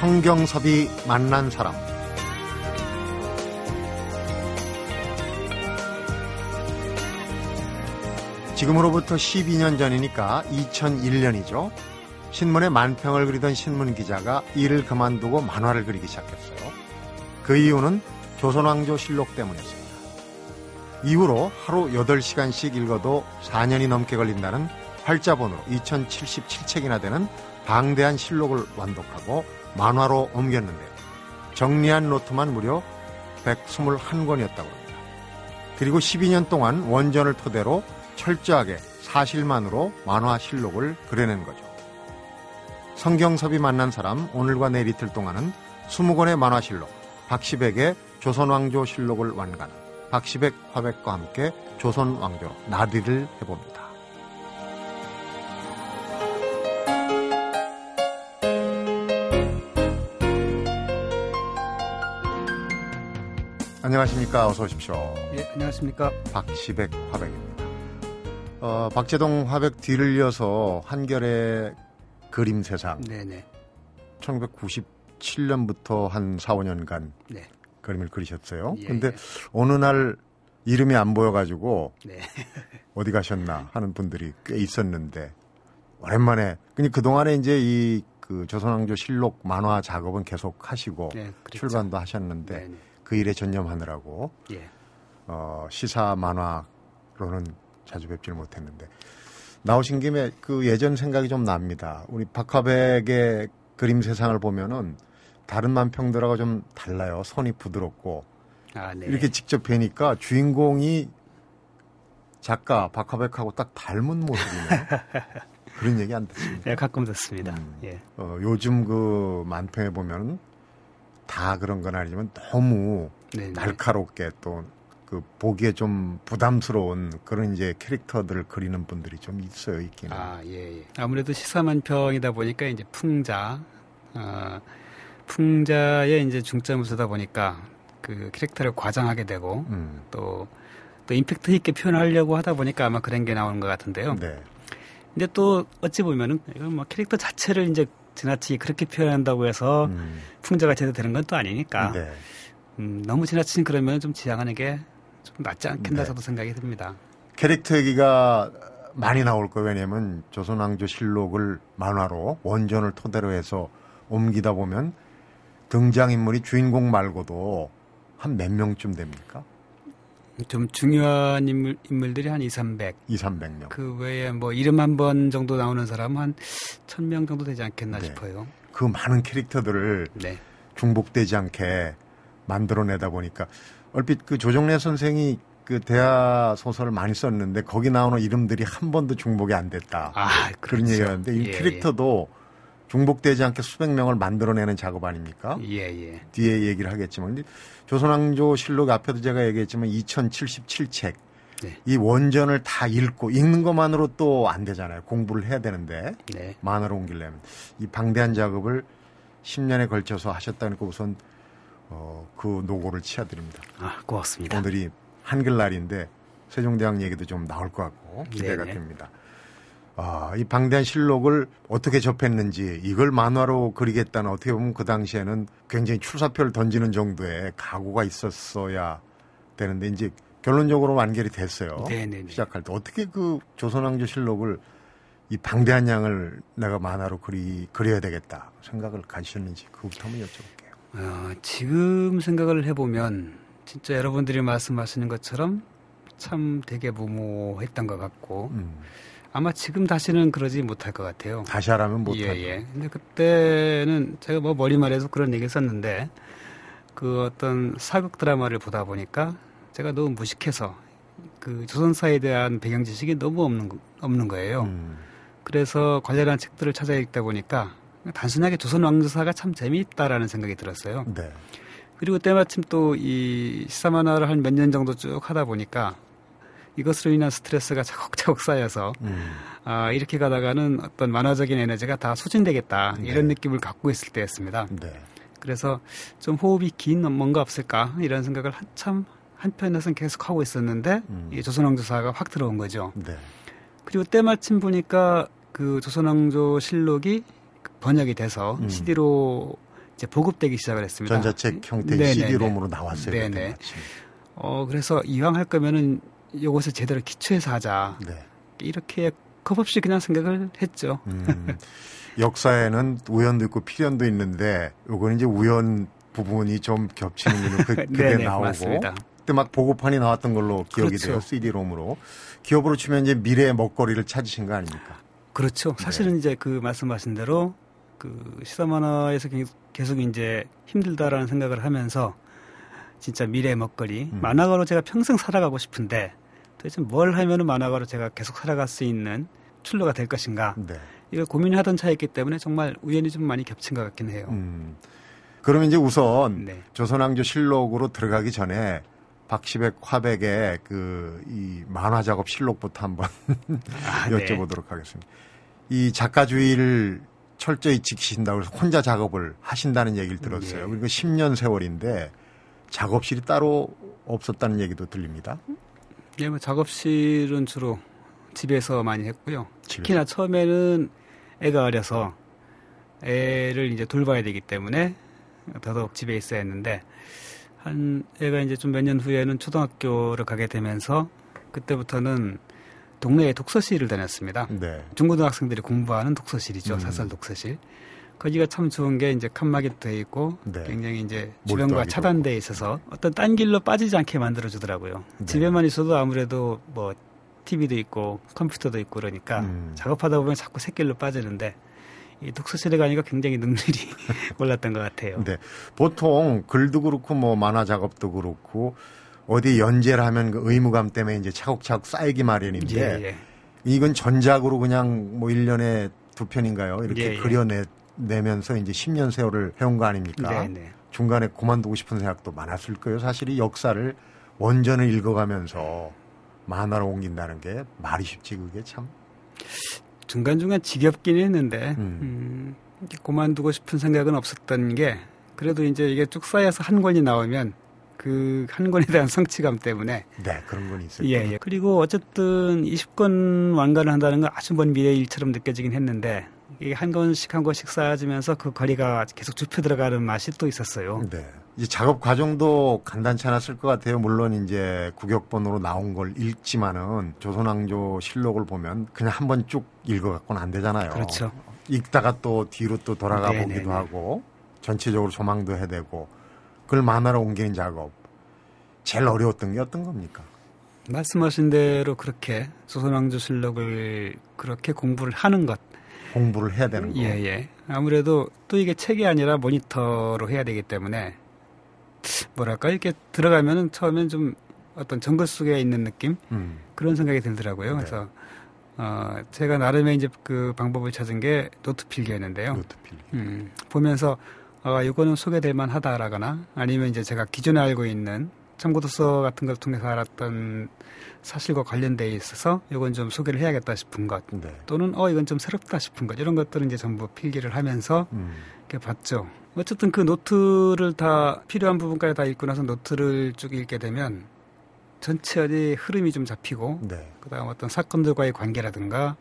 성경섭이 만난 사람 지금으로부터 12년 전이니까 2001년이죠. 신문에 만평을 그리던 신문 기자가 일을 그만두고 만화를 그리기 시작했어요. 그 이유는 조선왕조 실록 때문이었습니다. 이후로 하루 8시간씩 읽어도 4년이 넘게 걸린다는 활자본으로 2077책이나 되는 방대한 실록을 완독하고 만화로 옮겼는데요. 정리한 노트만 무려 121권이었다고 합니다. 그리고 12년 동안 원전을 토대로 철저하게 사실만으로 만화 실록을 그려낸 거죠. 성경섭이 만난 사람 오늘과 내일 이틀 동안은 20권의 만화 실록 박시백의 조선왕조 실록을 완간한 박시백 화백과 함께 조선왕조 나비를 해봅니다. 안녕하십니까. 어서 오십시오. 예, 안녕하십니까. 박시백 화백입니다. 어, 박재동 화백 뒤를 이어서 한결의 그림 세상. 네네. 1997년부터 한 4, 5년간 네. 그림을 그리셨어요. 예, 근데 예. 어느 날 이름이 안 보여가지고 네. 어디 가셨나 하는 분들이 꽤 있었는데 오랜만에 그니 그 동안에 이제 이 그 조선왕조 실록 만화 작업은 계속 하시고 네. 출간도 하셨는데 네네. 그 일에 전념하느라고 예. 어, 시사 만화로는 자주 뵙지를 못했는데 나오신 김에 그 예전 생각이 좀 납니다. 우리 박화백의 그림 세상을 보면은 다른 만평들하고 좀 달라요. 손이 부드럽고 아, 네. 이렇게 직접 뵈니까 주인공이 작가 박화백하고 딱 닮은 모습이네요. 그런 얘기 안 듣습니다. 네, 가끔 듣습니다. 음. 예. 어, 요즘 그 만평에 보면은 다 그런 건 아니지만 너무 네. 네. 날카롭게 또 그 보기에 좀 부담스러운 그런 이제 캐릭터들을 그리는 분들이 좀 있어요, 있기는. 아, 예, 예. 아무래도 시사만평이다 보니까 이제 풍자, 어, 풍자에 이제 중점을 두다 보니까 그 캐릭터를 과장하게 되고 음. 또, 또 임팩트 있게 표현하려고 하다 보니까 아마 그런 게 나오는 것 같은데요. 네. 근데 또 어찌 보면은 이건 뭐 캐릭터 자체를 이제 지나치게 그렇게 표현한다고 해서 음. 풍자가 제대로 되는 건 또 아니니까 네. 음, 너무 지나친 그러면 좀 지양하는 게좀 낫지 않겠나 네. 저도 생각이 듭니다. 캐릭터 얘기가 많이 나올 거예요. 왜냐면 조선왕조 실록을 만화로 원전을 토대로 해서 옮기다 보면 등장인물이 주인공 말고도 한 몇 명쯤 됩니까? 좀 중요한 인물, 인물들이 한 2, 300. 2, 300명. 그 외에 뭐 이름 한 번 정도 나오는 사람 한 1000명 정도 되지 않겠나 네. 싶어요. 그 많은 캐릭터들을 네. 중복되지 않게 만들어내다 보니까 얼핏 그 조정래 선생이 그 대하 소설을 많이 썼는데 거기 나오는 이름들이 한 번도 중복이 안 됐다. 아, 그런 그렇죠. 얘기가 하는데 이 예, 캐릭터도 중복되지 않게 수백 명을 만들어내는 작업 아닙니까? 예, 예. 뒤에 얘기를 하겠지만 근데 조선왕조 실록 앞에도 제가 얘기했지만 2077책 네. 이 원전을 다 읽고 읽는 것만으로 또 안 되잖아요. 공부를 해야 되는데 네. 만화로 옮기려면 이 방대한 작업을 10년에 걸쳐서 하셨다니까 우선 어, 그 노고를 치아드립니다. 아, 고맙습니다. 오늘이 한글날인데 세종대왕 얘기도 좀 나올 것 같고 기대가 네네. 됩니다. 아, 이 방대한 실록을 어떻게 접했는지 이걸 만화로 그리겠다는 어떻게 보면 그 당시에는 굉장히 출사표를 던지는 정도의 각오가 있었어야 되는데 이제 결론적으로 완결이 됐어요. 네네네. 시작할 때 어떻게 그 조선왕조 실록을 이 방대한 양을 내가 만화로 그리 그려야 되겠다 생각을 가지셨는지 그부터 한번 여쭤볼게요. 어, 지금 생각을 해보면 진짜 여러분들이 말씀하시는 것처럼 참 되게 무모했던 것 같고 음, 아마 지금 다시는 그러지 못할 것 같아요. 다시 하라면 예, 못하죠. 예. 근데 그때는 제가 뭐 머리말에서 그런 얘기 했었는데 그 어떤 사극 드라마를 보다 보니까 제가 너무 무식해서 그 조선사에 대한 배경 지식이 너무 없는 거- 없는 거예요. 음, 그래서 관련한 책들을 찾아 읽다 보니까 단순하게 조선 왕조사가 참 재미있다라는 생각이 들었어요. 네. 그리고 때마침 또 이 시사 만화를 한 몇 년 정도 쭉 하다 보니까 이것으로 인한 스트레스가 차곡차곡 쌓여서 음, 아, 이렇게 가다가는 어떤 만화적인 에너지가 다 소진되겠다 네. 이런 느낌을 갖고 있을 때였습니다. 네. 그래서 좀 호흡이 긴 뭔가 없을까 이런 생각을 한참 한편에서는 계속 하고 있었는데 음. 이 조선왕조사가 확 들어온 거죠. 네. 그리고 때마침 보니까 그 조선왕조 실록이 번역이 돼서 음. CD로 이제 보급되기 시작을 했습니다. 전자책 형태 의 CD-롬으로 나왔어요. 네네. 어 그래서 이왕 할 거면은 이것을 제대로 기초해서 하자. 네. 이렇게 겁없이 그냥 생각을 했죠. 음, 역사에는 우연도 있고 필연도 있는데 요거는 이제 우연 부분이 좀 겹치는군요. 그, 그게 나오고. 맞습니다. 그때 막 보고판이 나왔던 걸로 기억이 그렇죠. 돼요. CD-롬으로. 기업으로 치면 이제 미래의 먹거리를 찾으신 거 아닙니까? 그렇죠. 네. 사실은 네. 이제 그 말씀하신 대로 그 시사 만화에서 계속 이제 힘들다라는 생각을 하면서 진짜 미래의 먹거리 음. 만화가로 제가 평생 살아가고 싶은데 도대체 뭘 하면 은 만화가로 제가 계속 살아갈 수 있는 출路가 될 것인가 네. 이걸 고민하던 차였기 때문에 정말 우연히 좀 많이 겹친 것 같긴 해요. 음. 그러면 이제 우선 네. 조선왕조 실록으로 들어가기 전에 박시백 화백의 그 이 만화 작업 실록부터 한번 아, 네. 여쭤보도록 네. 하겠습니다. 이 작가주의를 철저히 지키신다고 해서 혼자 작업을 하신다는 얘기를 들었어요. 네. 그리고 10년 세월인데 작업실이 따로 없었다는 얘기도 들립니다. 예, 뭐 작업실은 주로 집에서 많이 했고요. 집에서. 특히나 처음에는 애가 어려서 애를 이제 돌봐야 되기 때문에 더더욱 집에 있어야 했는데 한 애가 이제 좀 몇 년 후에는 초등학교를 가게 되면서 그때부터는 동네에 독서실을 다녔습니다. 네. 중고등학생들이 공부하는 독서실이죠. 음. 사설 독서실. 거기가 참 좋은 게 이제 칸막이도 돼 있고 네. 굉장히 이제 주변과 차단돼 있어서 어떤 딴 길로 빠지지 않게 만들어 주더라고요. 네. 집에만 있어도 아무래도 뭐 TV도 있고 컴퓨터도 있고 그러니까 음. 작업하다 보면 자꾸 새길로 빠지는데 이 독서실에 가니까 굉장히 능률이 올랐던 것 같아요. 네. 보통 글도 그렇고 뭐 만화 작업도 그렇고 어디 연재를 하면 그 의무감 때문에 이제 차곡차곡 쌓이기 마련인데 예, 예. 이건 전작으로 그냥 뭐 1년에 두 편인가요? 이렇게 예, 예. 그려내 내면서 이제 10년 세월을 해온 거 아닙니까? 네, 네. 중간에 그만두고 싶은 생각도 많았을 거예요. 사실 이 역사를 원전을 읽어가면서 만화로 옮긴다는 게 말이 쉽지 그게 참. 중간중간 지겹긴 했는데 음. 음, 그만두고 싶은 생각은 없었던 게 그래도 이제 이게 쭉 쌓여서 한 권이 나오면 그 한 권에 대한 성취감 때문에 네 그런 건 있어요. 예, 예. 그리고 어쨌든 20권 완간을 한다는 건 아주 먼 미래 일처럼 느껴지긴 했는데 이게 한 권씩 한 권씩 쌓아지면서 그 거리가 계속 좁혀 들어가는 맛이 또 있었어요. 네. 이 작업 과정도 간단치 않았을 것 같아요. 물론 이제 구격본으로 나온 걸 읽지만은 조선왕조 실록을 보면 그냥 한 번 쭉 읽어갖고는 안 되잖아요. 그렇죠. 읽다가 또 뒤로 또 돌아가 네네네. 보기도 하고 전체적으로 조망도 해야 되고 그걸 만화로 옮기는 작업 제일 어려웠던 게 어떤 겁니까? 말씀하신 대로 그렇게 조선왕조 실록을 그렇게 공부를 하는 것 공부를 해야 되는 거. 예, 예. 아무래도 또 이게 책이 아니라 모니터로 해야 되기 때문에 뭐랄까 이렇게 들어가면은 처음엔 좀 어떤 정글 속에 있는 느낌 음. 그런 생각이 들더라고요. 네. 그래서 어 제가 나름의 이제 그 방법을 찾은 게 노트 필기였는데요. 노트 필기. 음, 보면서 아 이거는 소개될 만하다라거나 아니면 이제 제가 기존에 알고 있는 참고도서 같은 걸 통해서 알았던 사실과 관련돼 있어서 이건 좀 소개를 해야겠다 싶은 것 네. 또는 어 이건 좀 새롭다 싶은 것 이런 것들은 이제 전부 필기를 하면서 음. 이렇게 봤죠. 어쨌든 그 노트를 다 필요한 부분까지 다 읽고 나서 노트를 쭉 읽게 되면 전체의 흐름이 좀 잡히고 네. 그다음 어떤 사건들과의 관계라든가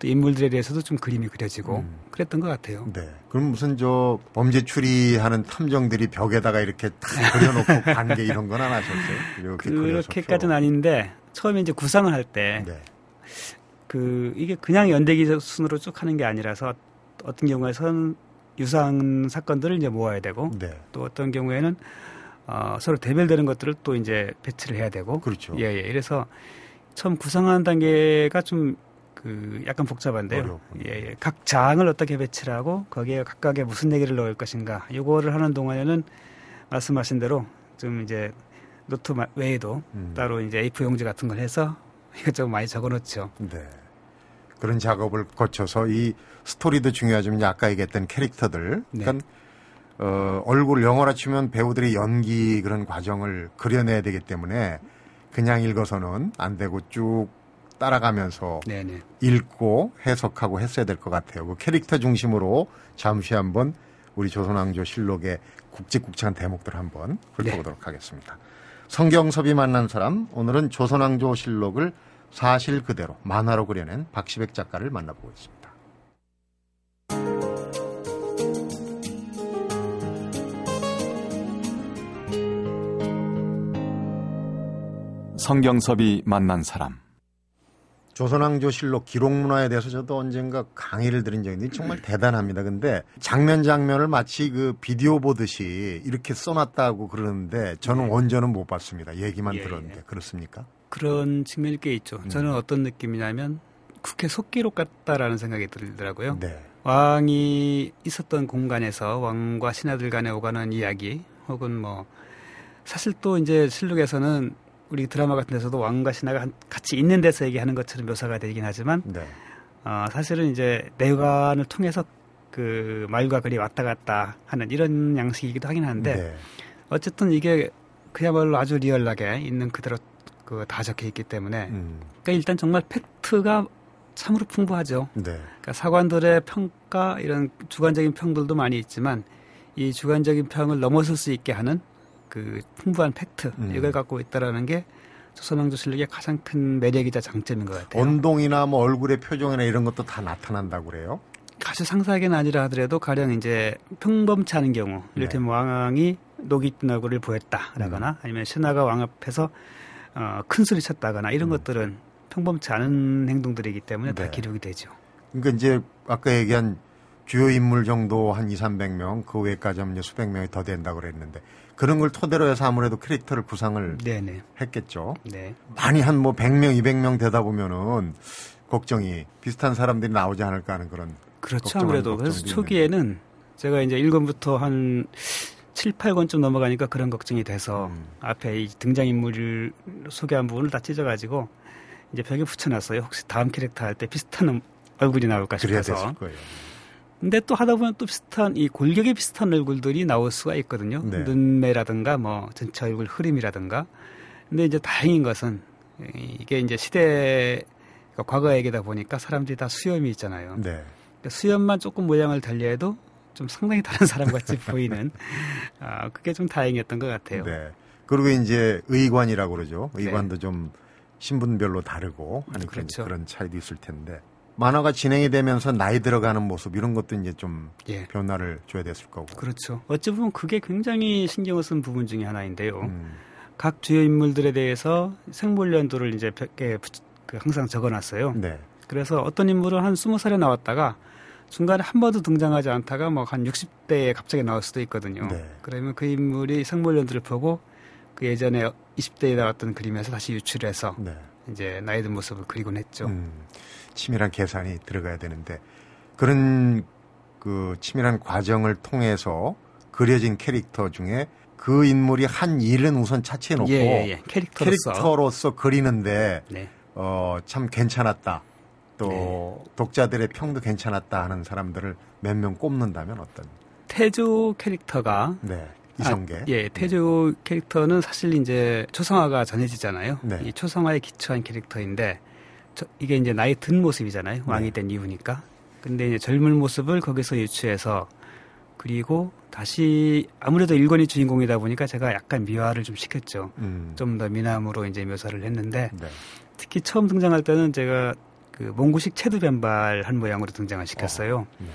또 인물들에 대해서도 좀 그림이 그려지고 음. 그랬던 것 같아요. 네. 그럼 무슨 저 범죄 추리하는 탐정들이 벽에다가 이렇게 다 그려놓고 관계 이런 건 안 하셨어요? 그렇게까지는 아닌데 처음에 이제 구상을 할 때, 네. 그, 이게 그냥 연대기 순으로 쭉 하는 게 아니라서 어떤 경우에선 유사한 사건들을 이제 모아야 되고, 네. 또 어떤 경우에는 어, 서로 대별되는 것들을 또 이제 배치를 해야 되고. 그렇죠. 예, 예. 이래서 처음 구상하는 단계가 좀 그 약간 복잡한데요. 어렵군요. 예, 예. 각 장을 어떻게 배치를 하고 거기에 각각에 무슨 얘기를 넣을 것인가. 요거를 하는 동안에는 말씀하신 대로 좀 이제 노트 외에도 음. 따로 이제 A4 용지 같은 걸 해서 이것저것 많이 적어놓죠. 네. 그런 작업을 거쳐서 이 스토리도 중요하지만 아까 얘기했던 캐릭터들, 네. 그러니까 어, 얼굴 영어라 치면 배우들의 연기 그런 과정을 그려내야 되기 때문에 그냥 읽어서는 안 되고 쭉 따라가면서 네네. 읽고 해석하고 했어야 될 것 같아요. 그 캐릭터 중심으로 잠시 한번 우리 조선왕조 실록의 굵직굵직한 대목들 한번 훑어보도록 네. 하겠습니다. 성경섭이 만난 사람 오늘은 조선왕조실록을 사실 그대로 만화로 그려낸 박시백 작가를 만나보고 있습니다. 성경섭이 만난 사람 조선왕조실록 기록 문화에 대해서 저도 언젠가 강의를 드린 적이 있는데 정말 대단합니다. 근데 장면 장면을 마치 그 비디오 보듯이 이렇게 써놨다고 그러는데 저는 네. 원전은 못 봤습니다. 얘기만 예, 들었는데 예. 그렇습니까? 그런 측면이 꽤 있죠. 음. 저는 어떤 느낌이냐면 국회 속기록 같다라는 생각이 들더라고요. 네. 왕이 있었던 공간에서 왕과 신하들 간에 오가는 이야기 혹은 뭐 사실 또 이제 실록에서는 우리 드라마 같은 데서도 왕과 신하가 한- 같이 있는 데서 얘기하는 것처럼 묘사가 되긴 하지만 네. 어, 사실은 이제 내관을 통해서 그 말과 글이 왔다 갔다 하는 이런 양식이기도 하긴 한데 네. 어쨌든 이게 그야말로 아주 리얼하게 있는 그대로 그 다 적혀 있기 때문에 음. 그러니까 일단 정말 팩트가 참으로 풍부하죠. 네. 그러니까 사관들의 평가 이런 주관적인 평들도 많이 있지만 이 주관적인 평을 넘어설 수 있게 하는 그 풍부한 팩트 음. 이걸 갖고 있다라는 게 조선왕조 실록의 가장 큰 매력이자 장점인 것 같아요. 언동이나 뭐 얼굴의 표정이나 이런 것도 다 나타난다고 그래요? 아주 상세하게는 아니라 하더라도 가령 이제 평범치 않은 경우 이를테면 네. 왕이 녹이 뜬 얼굴을 보였다라거나 아니면 신하가 왕 앞에서 어, 큰 소리 쳤다거나 이런 음. 것들은 평범치 않은 행동들이기 때문에 네. 다 기록이 되죠. 그러니까 이제 아까 얘기한 주요 인물 정도 한 2, 300명, 그 외까지 하면 수백 명이 더 된다고 그랬는데 그런 걸 토대로 해서 아무래도 캐릭터를 구상을 네네. 했겠죠. 네. 많이 한 뭐 100명, 200명 되다 보면은 걱정이 비슷한 사람들이 나오지 않을까 하는 그런 그렇죠. 아무래도 그래서 초기에는 제가 이제 1권부터 한 7, 8권쯤 넘어가니까 그런 걱정이 돼서 음. 앞에 이 등장인물을 소개한 부분을 다 찢어가지고 이제 벽에 붙여놨어요. 혹시 다음 캐릭터 할 때 비슷한 얼굴이 나올까 그래야 싶어서. 됐을 거예요. 근데 또 하다 보면 또 비슷한 이 골격이 비슷한 얼굴들이 나올 수가 있거든요. 네. 눈매라든가 뭐 전체 얼굴 흐림이라든가. 근데 이제 다행인 것은 이게 이제 시대 가 과거 얘기다 보니까 사람들이 다 수염이 있잖아요. 네. 그러니까 수염만 조금 모양을 달리해도 좀 상당히 다른 사람 같이 보이는 아 그게 좀 다행이었던 것 같아요. 네. 그리고 이제 의관이라고 그러죠. 네. 의관도 좀 신분별로 다르고 하는 그렇죠. 그런 차이도 있을 텐데 만화가 진행이 되면서 나이 들어가는 모습 이런 것도 이제 좀 예. 변화를 줘야 됐을 거고. 그렇죠. 어찌 보면 그게 굉장히 신경을 쓴 부분 중에 하나인데요. 음, 각 주요 인물들에 대해서 생물 연도를 이제 벽에 붙- 그 항상 적어놨어요. 네. 그래서 어떤 인물은 한 스무 살에 나왔다가 중간에 한 번도 등장하지 않다가 뭐한 60대에 갑자기 나올 수도 있거든요. 네. 그러면 그 인물이 생물 연도를 보고 그 예전에 20대에 나왔던 그림에서 다시 유출해서 네. 이제 나이 든 모습을 그리곤 했죠. 음, 치밀한 계산이 들어가야 되는데 그런 그 치밀한 과정을 통해서 그려진 캐릭터 중에 그 인물이 한 일은 우선 차치해 놓고 예, 예, 예. 캐릭터로서. 캐릭터로서 그리는데 네. 어, 참 괜찮았다. 또 네. 독자들의 평도 괜찮았다 하는 사람들을 몇 명 꼽는다면 어떤? 태조 캐릭터가 네. 이성계. 아, 예, 태조 캐릭터는 사실 이제 초성화가 전해지잖아요. 네. 이 초성화에 기초한 캐릭터인데 저- 이게 이제 나이 든 모습이잖아요. 왕이 네. 된 이후니까. 근데 이제 젊은 모습을 거기서 유추해서 그리고 다시 아무래도 일권이 주인공이다 보니까 제가 약간 미화를 좀 시켰죠. 음. 좀더 미남으로 이제 묘사를 했는데 네. 특히 처음 등장할 때는 제가 그 몽구식 체두 변발한 모양으로 등장을 시켰어요. 네.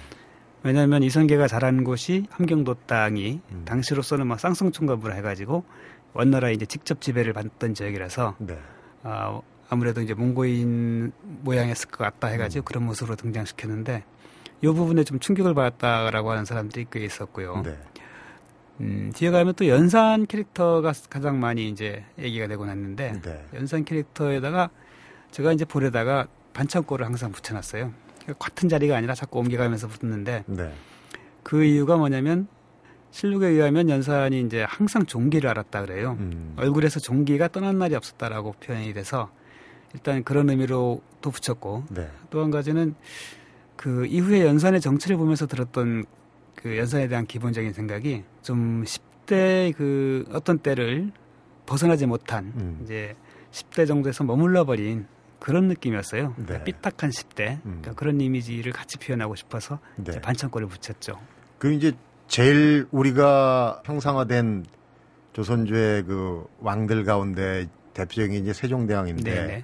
왜냐하면 이성계가 자란 곳이 함경도 땅이 음. 당시로서는 막 쌍성총각으로 해가지고 원나라에 이제 직접 지배를 받던 지역이라서 네. 아, 아무래도 이제 몽고인 모양이었을 것 같다 해가지고 음. 그런 모습으로 등장시켰는데 이 부분에 좀 충격을 받았다라고 하는 사람들이 꽤 있었고요. 네. 음, 뒤에 가면 또 연산 캐릭터가 가장 많이 이제 얘기가 되곤 했는데 네. 연산 캐릭터에다가 제가 이제 볼에다가 반창고를 항상 붙여놨어요. 같은 자리가 아니라 자꾸 옮겨가면서 붙는데 네. 그 이유가 뭐냐면 실록에 의하면 연산이 이제 항상 종기를 알았다 그래요. 음. 얼굴에서 종기가 떠난 날이 없었다라고 표현이 돼서 일단 그런 의미로 또 붙였고 네. 또한 가지는 그 이후에 연산의 정치를 보면서 들었던 그 연산에 대한 기본적인 생각이 좀 10대 그 어떤 때를 벗어나지 못한 음. 이제 10대 정도에서 머물러 버린 그런 느낌이었어요. 네. 그러니까 삐딱한 10대 음. 그러니까 그런 이미지를 같이 표현하고 싶어서 네. 반창고를 붙였죠. 그 이제 제일 우리가 형상화된 조선주의 그 왕들 가운데 대표적인 이제 세종대왕인데 네네.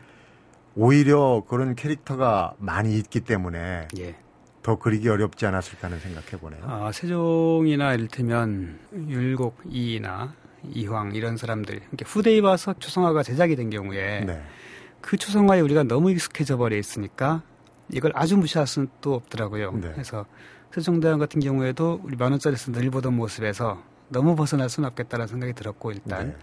오히려 그런 캐릭터가 많이 있기 때문에 예. 더 그리기 어렵지 않았을까 하는 생각해 보네요. 아, 세종이나 이를테면 율곡 이나 이황 이런 사람들 이렇게 후대에 봐서 초성화가 제작이 된 경우에 네. 그 초성화에 우리가 너무 익숙해져 버려 있으니까 이걸 아주 무시할 수는 또 없더라고요. 네. 그래서 세종대왕 같은 경우에도 우리 만 원짜리에서 늘 보던 모습에서 너무 벗어날 수는 없겠다는 생각이 들었고 일단 네.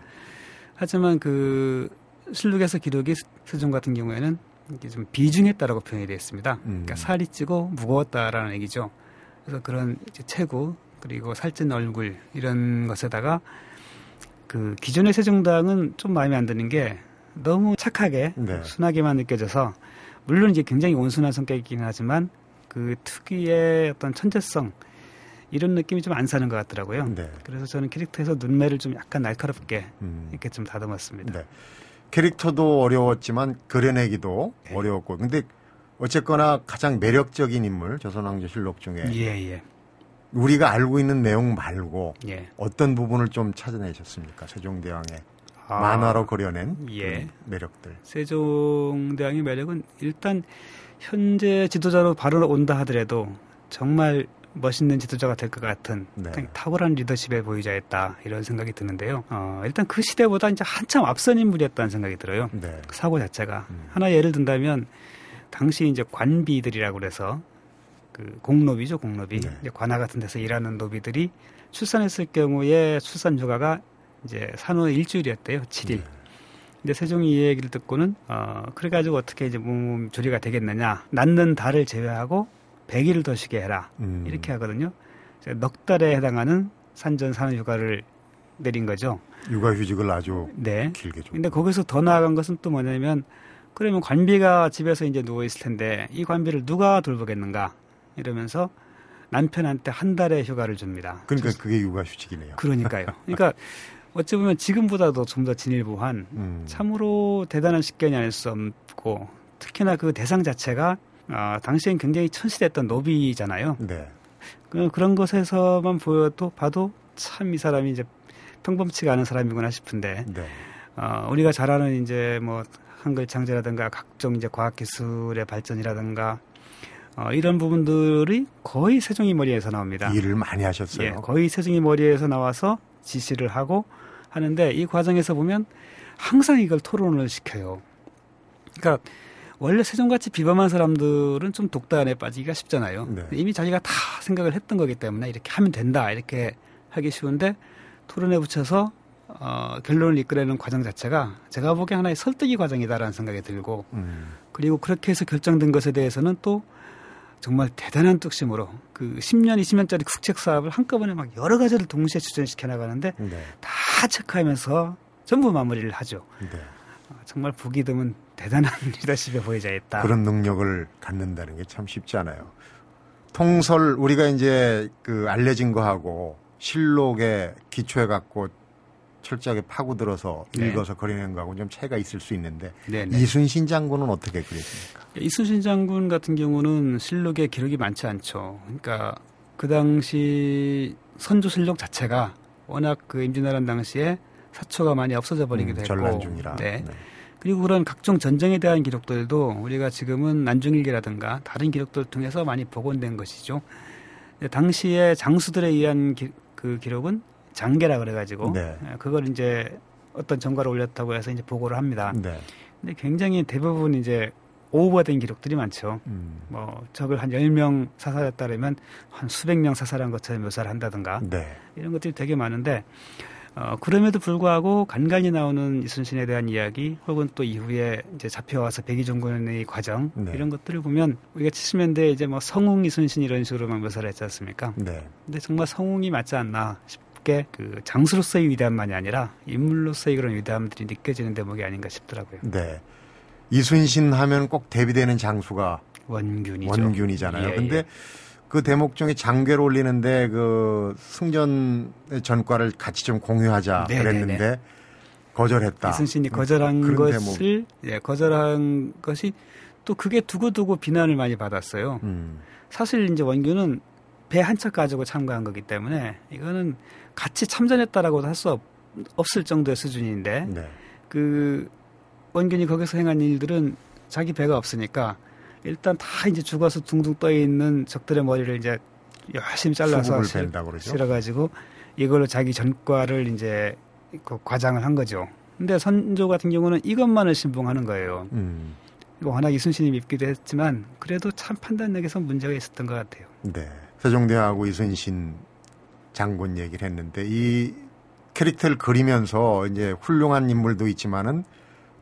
하지만 그 실록에서 기록이 세종 같은 경우에는 이게 좀 비중했다라고 표현이 되어 있습니다. 음. 그러니까 살이 찌고 무거웠다라는 얘기죠. 그래서 그런 이제 체구 그리고 살찐 얼굴 이런 것에다가 그 기존의 세종당은 좀 마음에 안 드는 게 너무 착하게 네. 순하게만 느껴져서 물론 이제 굉장히 온순한 성격이긴 하지만 그 특유의 어떤 천재성 이런 느낌이 좀 안 사는 것 같더라고요. 네. 그래서 저는 캐릭터에서 눈매를 좀 약간 날카롭게 음. 이렇게 좀 다듬었습니다. 네. 캐릭터도 어려웠지만 그려내기도 어려웠고 근데 어쨌거나 가장 매력적인 인물 조선왕조실록 중에 예, 예, 우리가 알고 있는 내용 말고 예. 어떤 부분을 좀 찾아내셨습니까? 세종대왕의 아, 만화로 그려낸 예. 매력들. 세종대왕의 매력은 일단 현재 지도자로 바로 온다 하더라도 정말 멋있는 지도자가 될 것 같은 네. 탁월한 리더십의 보유자였다 이런 생각이 드는데요. 어, 일단 그 시대보다 이제 한참 앞선 인물이었다는 생각이 들어요. 네. 그 사고 자체가 음. 하나 예를 든다면 당시 이제 관비들이라고 그래서 그 공노비죠 공노비 네. 관아 같은 데서 일하는 노비들이 출산했을 경우에 출산 휴가가 이제 산후 일주일이었대요 7일 네. 근데 세종이 이 얘기를 듣고는 어 그래 가지고 어떻게 이제 몸 조리가 되겠느냐 낳는 달을 제외하고 100일을 더 쉬게 해라 음. 이렇게 하거든요 넉 달에 해당하는 산전 산후 휴가를 내린 거죠 육아 휴직을 아주 네 길게 좀. 근데 거기서 더 나아간 것은 또 뭐냐면 그러면 관비가 집에서 이제 누워 있을 텐데 이 관비를 누가 돌보겠는가 이러면서 남편한테 한 달의 휴가를 줍니다. 그러니까 그게 육아 휴직이네요. 그러니까요. 그러니까 어찌 보면 지금보다도 좀 더 진일보한 음. 참으로 대단한 식견이 아닐 수 없고 특히나 그 대상 자체가 아, 당시엔 굉장히 천시됐던 노비잖아요. 네. 그, 그런 것에서만 보여도 봐도 참 이 사람이 이제 평범치가 않은 사람이구나 싶은데 네. 어, 우리가 잘 아는 이제 뭐 한글 창제라든가 각종 이제 과학 기술의 발전이라든가 어, 이런 부분들이 거의 세종이 머리에서 나옵니다. 일을 많이 하셨어요. 예, 거의 세종이 머리에서 나와서 지시를 하고 하는데 이 과정에서 보면 항상 이걸 토론을 시켜요. 그러니까 원래 세종같이 비범한 사람들은 좀 독단에 빠지기가 쉽잖아요. 네. 이미 자기가 다 생각을 했던 거기 때문에 이렇게 하면 된다 이렇게 하기 쉬운데 토론에 붙여서 어, 결론을 이끌어내는 과정 자체가 제가 보기에 하나의 설득이 과정이다라는 생각이 들고 음. 그리고 그렇게 해서 결정된 것에 대해서는 또 정말 대단한 뚝심으로 그 10년, 20년짜리 국책 사업을 한꺼번에 막 여러 가지를 동시에 추진시켜 나가는데 네. 다 체크하면서 전부 마무리를 하죠. 네. 어, 정말 보기 드문 대단한 리더십의 보유자였다. 그런 능력을 갖는다는 게 참 쉽지 않아요. 통설 우리가 이제 그 알려진 거하고 실록에 기초해 갖고 철저하게 파고들어서 네. 읽어서 그려낸 거하고 좀 차이가 있을 수 있는데 네네. 이순신 장군은 어떻게 그렸습니까? 이순신 장군 같은 경우는 실록에 기록이 많지 않죠. 그러니까 그 당시 선조 실록 자체가 워낙 그 임진왜란 당시에 사초가 많이 없어져 버리기도 음, 했고, 전란 중이라. 네. 그리고 그런 각종 전쟁에 대한 기록들도 우리가 지금은 난중일기라든가 다른 기록들을 통해서 많이 복원된 것이죠. 근데 당시에 장수들에 의한 기, 그 기록은 장계라 그래가지고 네. 예, 그걸 이제 어떤 전가를 올렸다고 해서 이제 보고를 합니다. 네. 근데 굉장히 대부분 이제 오버된 기록들이 많죠. 음. 뭐 적을 한 10명 사살했다면 한 수백 명 사살한 것처럼 묘사를 한다든가 네. 이런 것들이 되게 많은데 어, 그럼에도 불구하고 간간히 나오는 이순신에 대한 이야기 혹은 또 이후에 이제 잡혀와서 백의종군의 과정 네. 이런 것들을 보면 우리가 70년대에 이제 뭐 성웅 이순신 이런 식으로 막 묘사를 했지 않습니까? 네. 근데 정말 성웅이 맞지 않나 싶 게 그 장수로서의 위대함만이 아니라 인물로서의 그런 위대함들이 느껴지는 대목이 아닌가 싶더라고요. 네. 이순신 하면 꼭 대비되는 장수가 원균이죠. 원균이잖아요. 예, 근데 예. 그 대목 중에 장괴를 올리는데 그 승전 전과를 같이 좀 공유하자 네, 그랬는데 거절했다. 이순신이 거절한 그런 것을 예, 거절한 것이 또 그게 두고두고 비난을 많이 받았어요. 음. 사실 이제 원균은 배 한 척 가지고 참가한 거기 때문에 이거는 같이 참전했다라고도 할 수 없을 정도의 수준인데 네. 그 원균이 거기서 행한 일들은 자기 배가 없으니까 일단 다 이제 죽어서 둥둥 떠 있는 적들의 머리를 이제 열심히 잘라서 수국을 실- 벤다 그러죠. 실어 가지고 이걸로 자기 전과를 이제 그 과장을 한 거죠. 근데 선조 같은 경우는 이것만을 신봉하는 거예요. 음. 워낙 이순신이 밉기도 했지만 그래도 참 판단력에서 문제가 있었던 것 같아요. 네. 세종대하고 이순신 장군 얘기를 했는데 이 캐릭터를 그리면서 이제 훌륭한 인물도 있지만은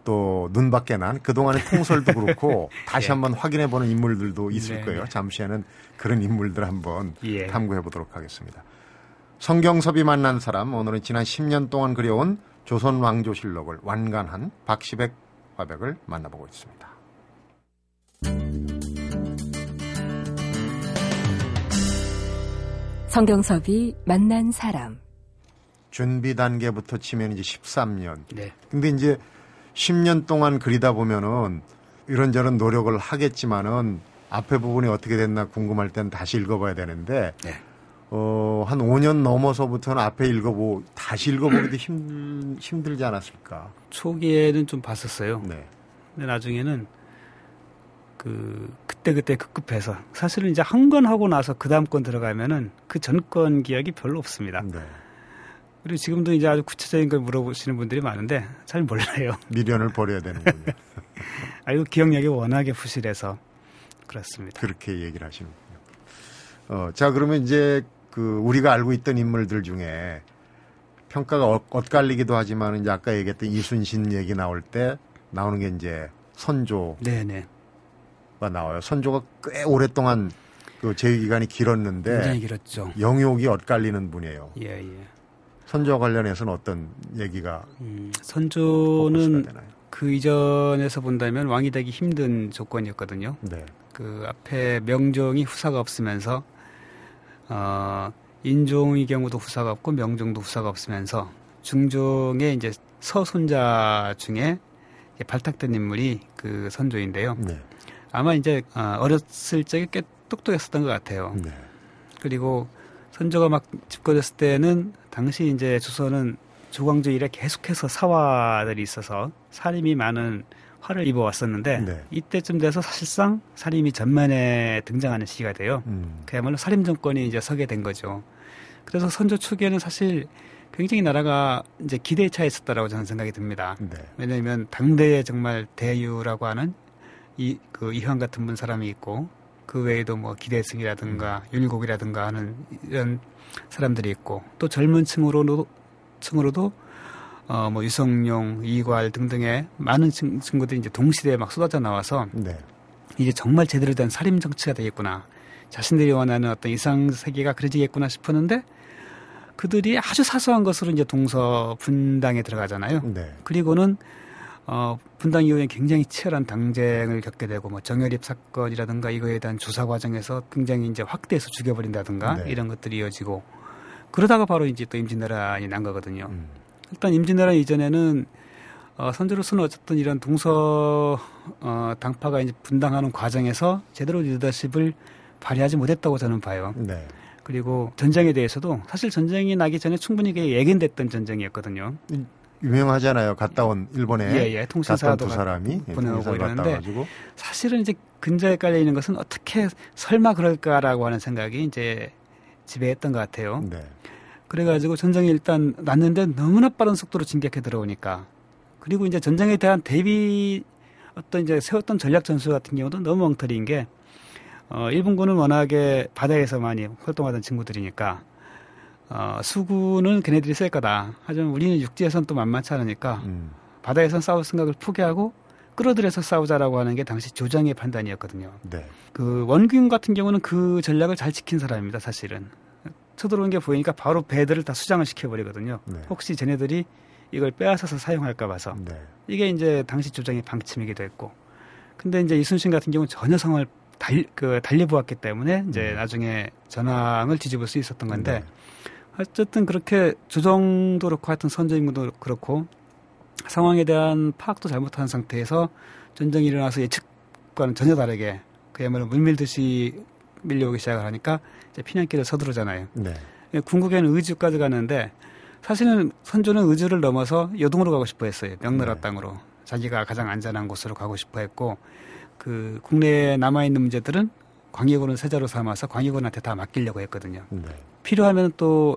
또 눈밖에 난 그동안의 통설도 그렇고 다시 예. 한번 확인해 보는 인물들도 있을 네, 거예요. 네. 잠시에는 그런 인물들 한번 예. 탐구해 보도록 하겠습니다. 성경섭이 만난 사람 오늘은 지난 10년 동안 그려온 조선 왕조실록을 완간한 박시백 화백을 만나보고 있습니다. 성경섭이 만난 사람. 준비 단계부터 치면 이제 13년. 네. 근데 이제 10년 동안 그리다 보면은 이런저런 노력을 하겠지만은 앞에 부분이 어떻게 됐나 궁금할 땐 다시 읽어봐야 되는데 네. 어, 한 5년 넘어서부터는 앞에 읽어보 다시 읽어보기도 힘 힘들지 않았을까? 초기에는 좀 봤었어요. 네. 근데 나중에는 그 그때 그때 급급해서 사실은 이제 한 건 하고 나서 그 다음 건 들어가면은 그 전 건 기억이 별로 없습니다. 네. 그리고 지금도 이제 아주 구체적인 걸 물어보시는 분들이 많은데 잘 몰라요. 미련을 버려야 되는군요. 아이고 기억력이 워낙에 부실해서 그렇습니다. 그렇게 얘기를 하시는군요. 어, 자 그러면 이제 그 우리가 알고 있던 인물들 중에 평가가 엇- 엇갈리기도 하지만 이제 아까 얘기했던 이순신 얘기 나올 때 나오는 게 이제 선조가 네 네. 나와요. 선조가 꽤 오랫동안 그 제위 기간이 길었는데 굉장히 길었죠. 영욕이 엇갈리는 분이에요. 예 예. 선조와 관련해서는 어떤 얘기가 음, 선조는? 그 이전에서 본다면 왕이 되기 힘든 조건이었거든요. 네. 그 앞에 명종이 후사가 없으면서 어, 인종의 경우도 후사가 없고 명종도 후사가 없으면서 중종의 이제 서손자 중에 발탁된 인물이 그 선조인데요. 네. 아마 이제 어, 어렸을 적에 꽤 똑똑했었던 것 같아요. 네. 그리고 선조가 막 집권했을 때는 당시 이제 조선은 조광조 이래 계속해서 사화들이 있어서 살림이 많은 화를 입어왔었는데 네. 이때쯤 돼서 사실상 살림이 전면에 등장하는 시기가 돼요. 음. 그야말로 살림 정권이 이제 서게 된 거죠. 그래서 선조 초기에는 사실 굉장히 나라가 이제 기대에 차 있었다라고 저는 생각이 듭니다. 네. 왜냐하면 당대에 정말 대유라고 하는 이 그 이황 같은 분 사람이 있고 그 외에도 뭐 기대승이라든가 율곡이라든가 하는 이런 사람들이 있고 또 젊은 층으로도 층으로도 어 뭐 유성룡, 이괄 등등의 많은 친, 친구들이 이제 동시대에 막 쏟아져 나와서 네. 이제 정말 제대로 된 살림 정치가 되겠구나. 자신들이 원하는 어떤 이상 세계가 그려지겠구나 싶었는데 그들이 아주 사소한 것으로 이제 동서 분당에 들어가잖아요. 네. 그리고는 어, 분당 이후에 굉장히 치열한 당쟁을 겪게 되고 뭐 정열입 사건이라든가 이거에 대한 조사 과정에서 굉장히 이제 확대해서 죽여버린다든가 네. 이런 것들이 이어지고 그러다가 바로 이제 또 임진왜란이 난 거거든요. 음. 일단 임진왜란 이전에는 어, 선조로서는 어쨌든 이런 동서 어, 당파가 이제 분당하는 과정에서 제대로 리더십을 발휘하지 못했다고 저는 봐요. 네. 그리고 전쟁에 대해서도 사실 전쟁이 나기 전에 충분히 예견됐던 전쟁이었거든요. 유명하잖아요. 갔다 온 일본에 예, 예. 갔다 온 통신사도 두 사람이 예, 보내오고 통신사를 갔다 이러는데 사실은 이제 근저에 깔려 있는 것은 어떻게 설마 그럴까라고 하는 생각이 이제 지배했던 것 같아요. 네. 그래가지고 전쟁이 일단 났는데 너무나 빠른 속도로 진격해 들어오니까 그리고 이제 전쟁에 대한 대비 어떤 이제 세웠던 전략 전술 같은 경우도 너무 엉터리인 게 어, 일본군은 워낙에 바다에서 많이 활동하던 친구들이니까 어, 수군은 걔네들이 쓸 거다. 하지만 우리는 육지에선 또 만만치 않으니까 음. 바다에선 싸울 생각을 포기하고 끌어들여서 싸우자라고 하는 게 당시 조정의 판단이었거든요. 네. 그 원균 같은 경우는 그 전략을 잘 지킨 사람입니다, 사실은. 쳐들어오는 게 보이니까 바로 배들을 다 수장을 시켜버리거든요. 네. 혹시 쟤네들이 이걸 빼앗아서 사용할까 봐서. 네. 이게 이제 당시 조정의 방침이기도 했고. 근데 이제 이순신 같은 경우는 전혀 상황을 달, 그, 달리 보았기 때문에 이제 음. 나중에 전황을 뒤집을 수 있었던 건데 네. 어쨌든 그렇게 조정도 그렇고 하여튼 선조임금도 그렇고 상황에 대한 파악도 잘못한 상태에서 전쟁이 일어나서 예측과는 전혀 다르게 그야말로 물밀듯이 밀려오기 시작을 하니까 이제 피난길을 서두르잖아요. 네. 궁극에는 의주까지 가는데 사실은 선조는 의주를 넘어서 여동으로 가고 싶어 했어요. 명나라 네. 땅으로. 자기가 가장 안전한 곳으로 가고 싶어 했고 그 국내에 남아있는 문제들은 광해군을 세자로 삼아서 광해군한테 다 맡기려고 했거든요. 네. 필요하면 또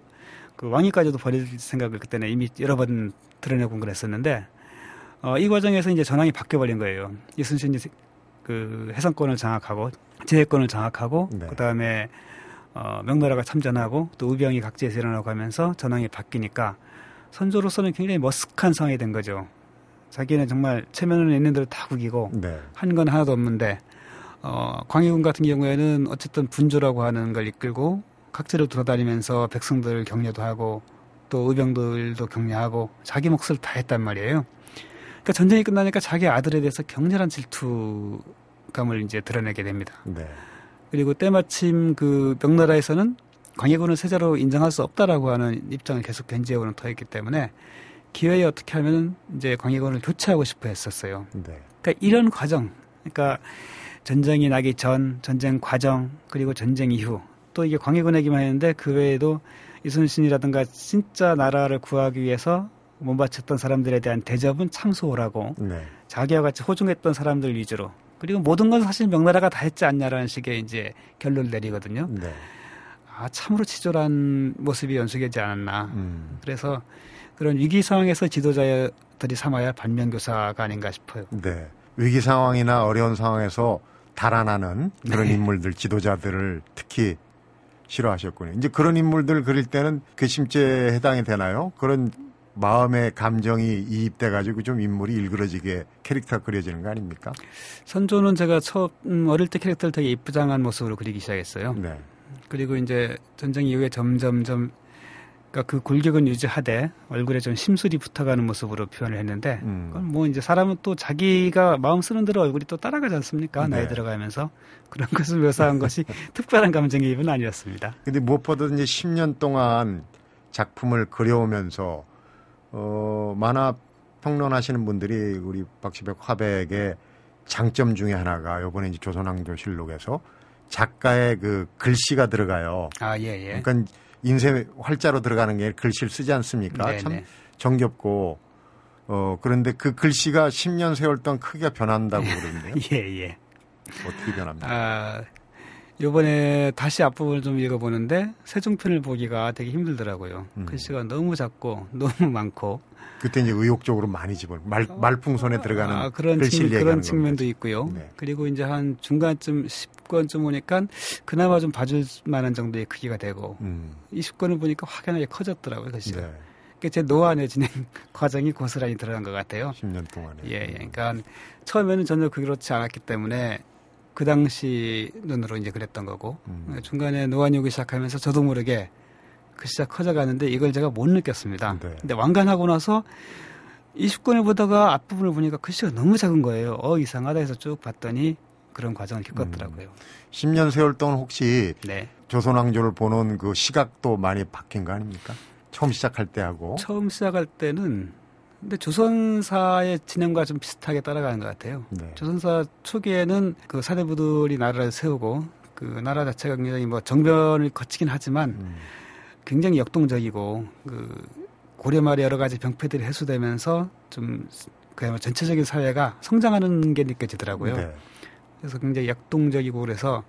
그 왕위까지도 버릴 생각을 그때는 이미 여러 번 드러내고 그랬었는데 어, 이 과정에서 이제 전황이 바뀌어버린 거예요. 이순신이 그 해상권을 장악하고 제해권을 장악하고 네. 그다음에 어, 명나라가 참전하고 또 의병이 각지에서 일어나고 하면서 전황이 바뀌니까 선조로서는 굉장히 머쓱한 상황이 된 거죠. 자기는 정말 체면을 있는 대로 다 구기고 네. 한건 하나도 없는데 어, 광해군 같은 경우에는 어쨌든 분조라고 하는 걸 이끌고 각지로 돌아다니면서 백성들 격려도 하고 또 의병들도 격려하고 자기 몫을 다 했단 말이에요. 그러니까 전쟁이 끝나니까 자기 아들에 대해서 격렬한 질투감을 이제 드러내게 됩니다. 네. 그리고 때마침 그 명나라에서는 광해군을 세자로 인정할 수 없다라고 하는 입장을 계속 견지해오는 터였기 때문에 기회에 어떻게 하면 이제 광해군을 교체하고 싶어 했었어요. 네. 그러니까 이런 과정, 그러니까 전쟁이 나기 전, 전쟁 과정, 그리고 전쟁 이후, 또 이게 광해군 얘기만 했는데 그 외에도 이순신이라든가 진짜 나라를 구하기 위해서 몸바쳤던 사람들에 대한 대접은 참 소홀하고 네. 자기와 같이 호중했던 사람들 위주로 그리고 모든 건 사실 명나라가 다 했지 않냐라는 식의 이제 결론을 내리거든요. 네. 아 참으로 치졸한 모습이 연속되지 않았나. 음. 그래서 그런 위기 상황에서 지도자들이 삼아야 반면교사가 아닌가 싶어요. 네. 위기 상황이나 어려운 상황에서 달아나는 그런 네. 인물들, 지도자들을 특히 싫어하셨군요. 이제 그런 인물들 그릴 때는 괘씸죄에 해당이 되나요? 그런 마음의 감정이 이입돼 가지고 좀 인물이 일그러지게 캐릭터가 그려지는 거 아닙니까? 선조는 제가 처음 음, 어릴 때 캐릭터를 되게 이쁘장한 모습으로 그리기 시작했어요. 네. 그리고 이제 전쟁 이후에 점점점 그러니까 그 골격은 유지하되 얼굴에 좀 심술이 붙어가는 모습으로 표현을 했는데 음. 그건 뭐 이제 사람은 또 자기가 마음 쓰는 대로 얼굴이 또 따라가지 않습니까? 나이 네. 들어가면서 그런 것을 묘사한 것이 특별한 감정이입은 아니었습니다. 근데 무엇보다 이제 10년 동안 작품을 그려오면서 어, 만화 평론하시는 분들이 우리 박시백 화백의 장점 중에 하나가 요번에 이제 조선왕조실록에서 작가의 그 글씨가 들어가요. 아 예 예. 그러니까 인쇄 활자로 들어가는 게 글씨를 쓰지 않습니까? 네, 참 네. 정겹고 어 그런데 그 글씨가 10년 세월 동안 크게 변한다고 그러는데요. 예 예. 어떻게 변합니까? 아 요번에 다시 앞부분을 좀 읽어보는데 세종편을 보기가 되게 힘들더라고요. 음. 글씨가 너무 작고 너무 많고 그때 이제 의욕적으로 많이 집을 말 말풍선에 들어가는 아, 그런 글씨를 측면, 그런 측면도 겁니다. 있고요. 네. 그리고 이제 한 중간쯤 10권쯤 오니까 그나마 좀 봐줄 만한 정도의 크기가 되고 음. 20권을 보니까 확연하게 커졌더라고요, 글씨가. 네. 그러니까 제 노안의 진행 과정이 고스란히 들어간 것 같아요. 10년 동안에. 예, 예. 그러니까 처음에는 전혀 그렇지 않았기 때문에 그 당시 눈으로 이제 그랬던 거고 음. 중간에 노안이 오기 시작하면서 저도 모르게 글씨가 커져가는데 이걸 제가 못 느꼈습니다. 네. 근데 왕관하고 나서 20권을 보다가 앞부분을 보니까 글씨가 너무 작은 거예요. 어 이상하다 해서 쭉 봤더니 그런 과정을 겪었더라고요. 10년 세월 동안 혹시 네. 조선왕조를 보는 그 시각도 많이 바뀐 거 아닙니까? 처음 시작할 때 하고. 처음 시작할 때는 근데 조선사의 진행과 좀 비슷하게 따라가는 것 같아요. 네. 조선사 초기에는 그 사대부들이 나라를 세우고 그 나라 자체가 굉장히 뭐 정변을 거치긴 하지만 음. 굉장히 역동적이고 그 고려 말에 여러 가지 병폐들이 해소되면서 좀 그야말로 전체적인 사회가 성장하는 게 느껴지더라고요. 네. 그래서 굉장히 역동적이고 그래서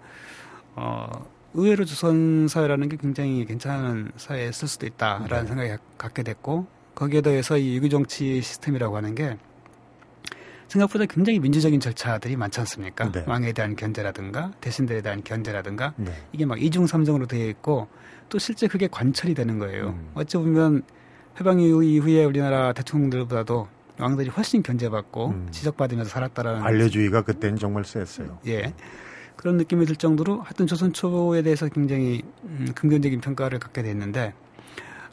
어 의외로 조선 사회라는 게 굉장히 괜찮은 사회였을 수도 있다라는 네. 생각이 가- 갖게 됐고 거기에 더해서 이 유교 정치 시스템이라고 하는 게 생각보다 굉장히 민주적인 절차들이 많지 않습니까? 네. 왕에 대한 견제라든가 대신들에 대한 견제라든가 네. 이게 막 이중 삼중으로 되어 있고 또 실제 그게 관철이 되는 거예요. 음. 어찌 보면 해방 이후 이후에 우리나라 대통령들보다도 왕들이 훨씬 견제받고 음. 지적받으면서 살았다라는 반려주의가 그때는 정말 셌어요. 예. 그런 느낌이 들 정도로 하여튼 조선 초에 대해서 굉장히 음, 긍정적인 평가를 갖게 됐는데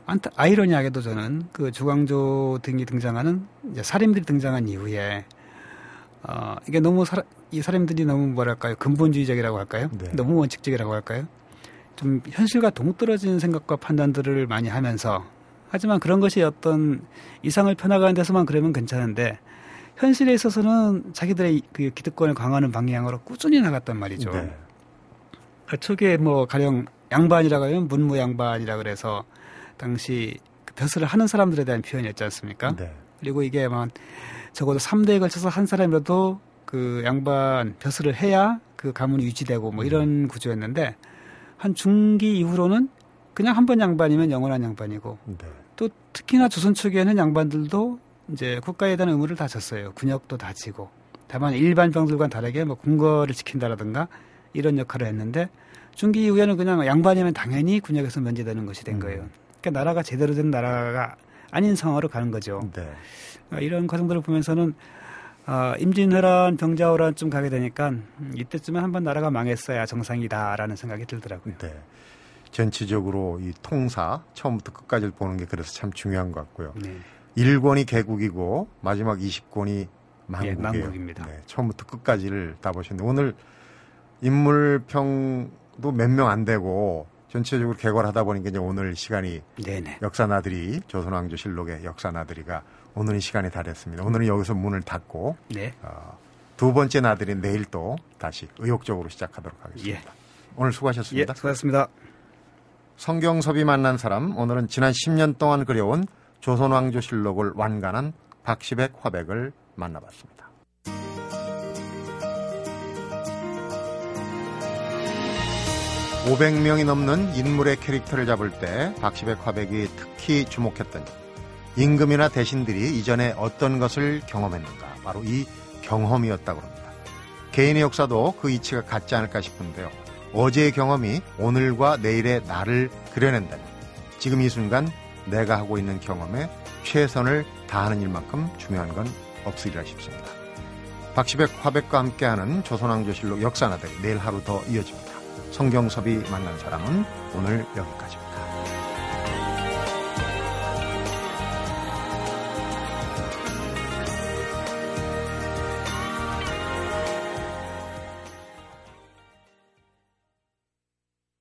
안타, 아이러니하게도 저는 그 주광조 등이 등장하는 이제 사림들이 등장한 이후에 어, 이게 너무 사, 이 사림들이 너무 뭐랄까요 근본주의적이라고 할까요? 네. 너무 원칙적이라고 할까요? 좀 현실과 동떨어지는 생각과 판단들을 많이 하면서 하지만 그런 것이 어떤 이상을 펴나가는 데서만 그러면 괜찮은데 현실에 있어서는 자기들의 그 기득권을 강화하는 방향으로 꾸준히 나갔단 말이죠. 네. 그 초기에 뭐 가령 양반이라고 하면 문무 양반이라 그래서 당시 그 벼슬을 하는 사람들에 대한 표현이었지 않습니까? 네. 그리고 이게 막 적어도 3대에 걸쳐서 한 사람이라도 그 양반 벼슬을 해야 그 가문이 유지되고 뭐 이런 구조였는데 한 중기 이후로는 그냥 한 번 양반이면 영원한 양반이고 네. 또 특히나 조선 초기에는 양반들도 이제 국가에 대한 의무를 다 졌어요. 군역도 다 지고. 다만 일반 병들과는 다르게 뭐 궁궐을 지킨다라든가 이런 역할을 했는데 중기 이후에는 그냥 양반이면 당연히 군역에서 면제되는 것이 된 음. 거예요. 그러니까 나라가 제대로 된 나라가 아닌 상황으로 가는 거죠. 네. 아, 이런 과정들을 보면서는 아, 임진왜란, 병자호란쯤 가게 되니까 음, 이때쯤에 한번 나라가 망했어야 정상이다라는 생각이 들더라고요. 네. 전체적으로 이 통사 처음부터 끝까지를 보는 게 그래서 참 중요한 것 같고요. 네. 1권이 개국이고 마지막 20권이 망국이에요. 예, 망국입니다. 네, 처음부터 끝까지를 다 보셨는데 오늘 인물평도 몇 명 안 되고 전체적으로 개괄하다 보니까 이제 오늘 시간이 네네. 역사나들이 조선왕조실록의 역사나들이가 오늘 이 시간이 다 됐습니다. 오늘은 여기서 문을 닫고 네. 어, 두 번째 나들이 내일 또 다시 의욕적으로 시작하도록 하겠습니다. 오늘 예, 수고하셨습니다. 수고하셨습니다. 성경섭이 만난 사람 오늘은 지난 10년 동안 그려온 조선왕조실록을 완간한 박시백 화백을 만나봤습니다. (500명이) 넘는 인물의 캐릭터를 잡을 때 박시백 화백이 특히 주목했던 일. 임금이나 대신들이 이전에 어떤 것을 경험했는가 바로 이 경험이었다고 합니다. 개인의 역사도 그 이치가 같지 않을까 싶은데요. 어제의 경험이 오늘과 내일의 나를 그려낸다면 지금 이 순간 내가 하고 있는 경험에 최선을 다하는 일만큼 중요한 건 없으리라 싶습니다. 박시백 화백과 함께하는 조선왕조실록 역사나들 내일 하루 더 이어집니다. 성경섭이 만난 사람은 오늘 여기까지입니다.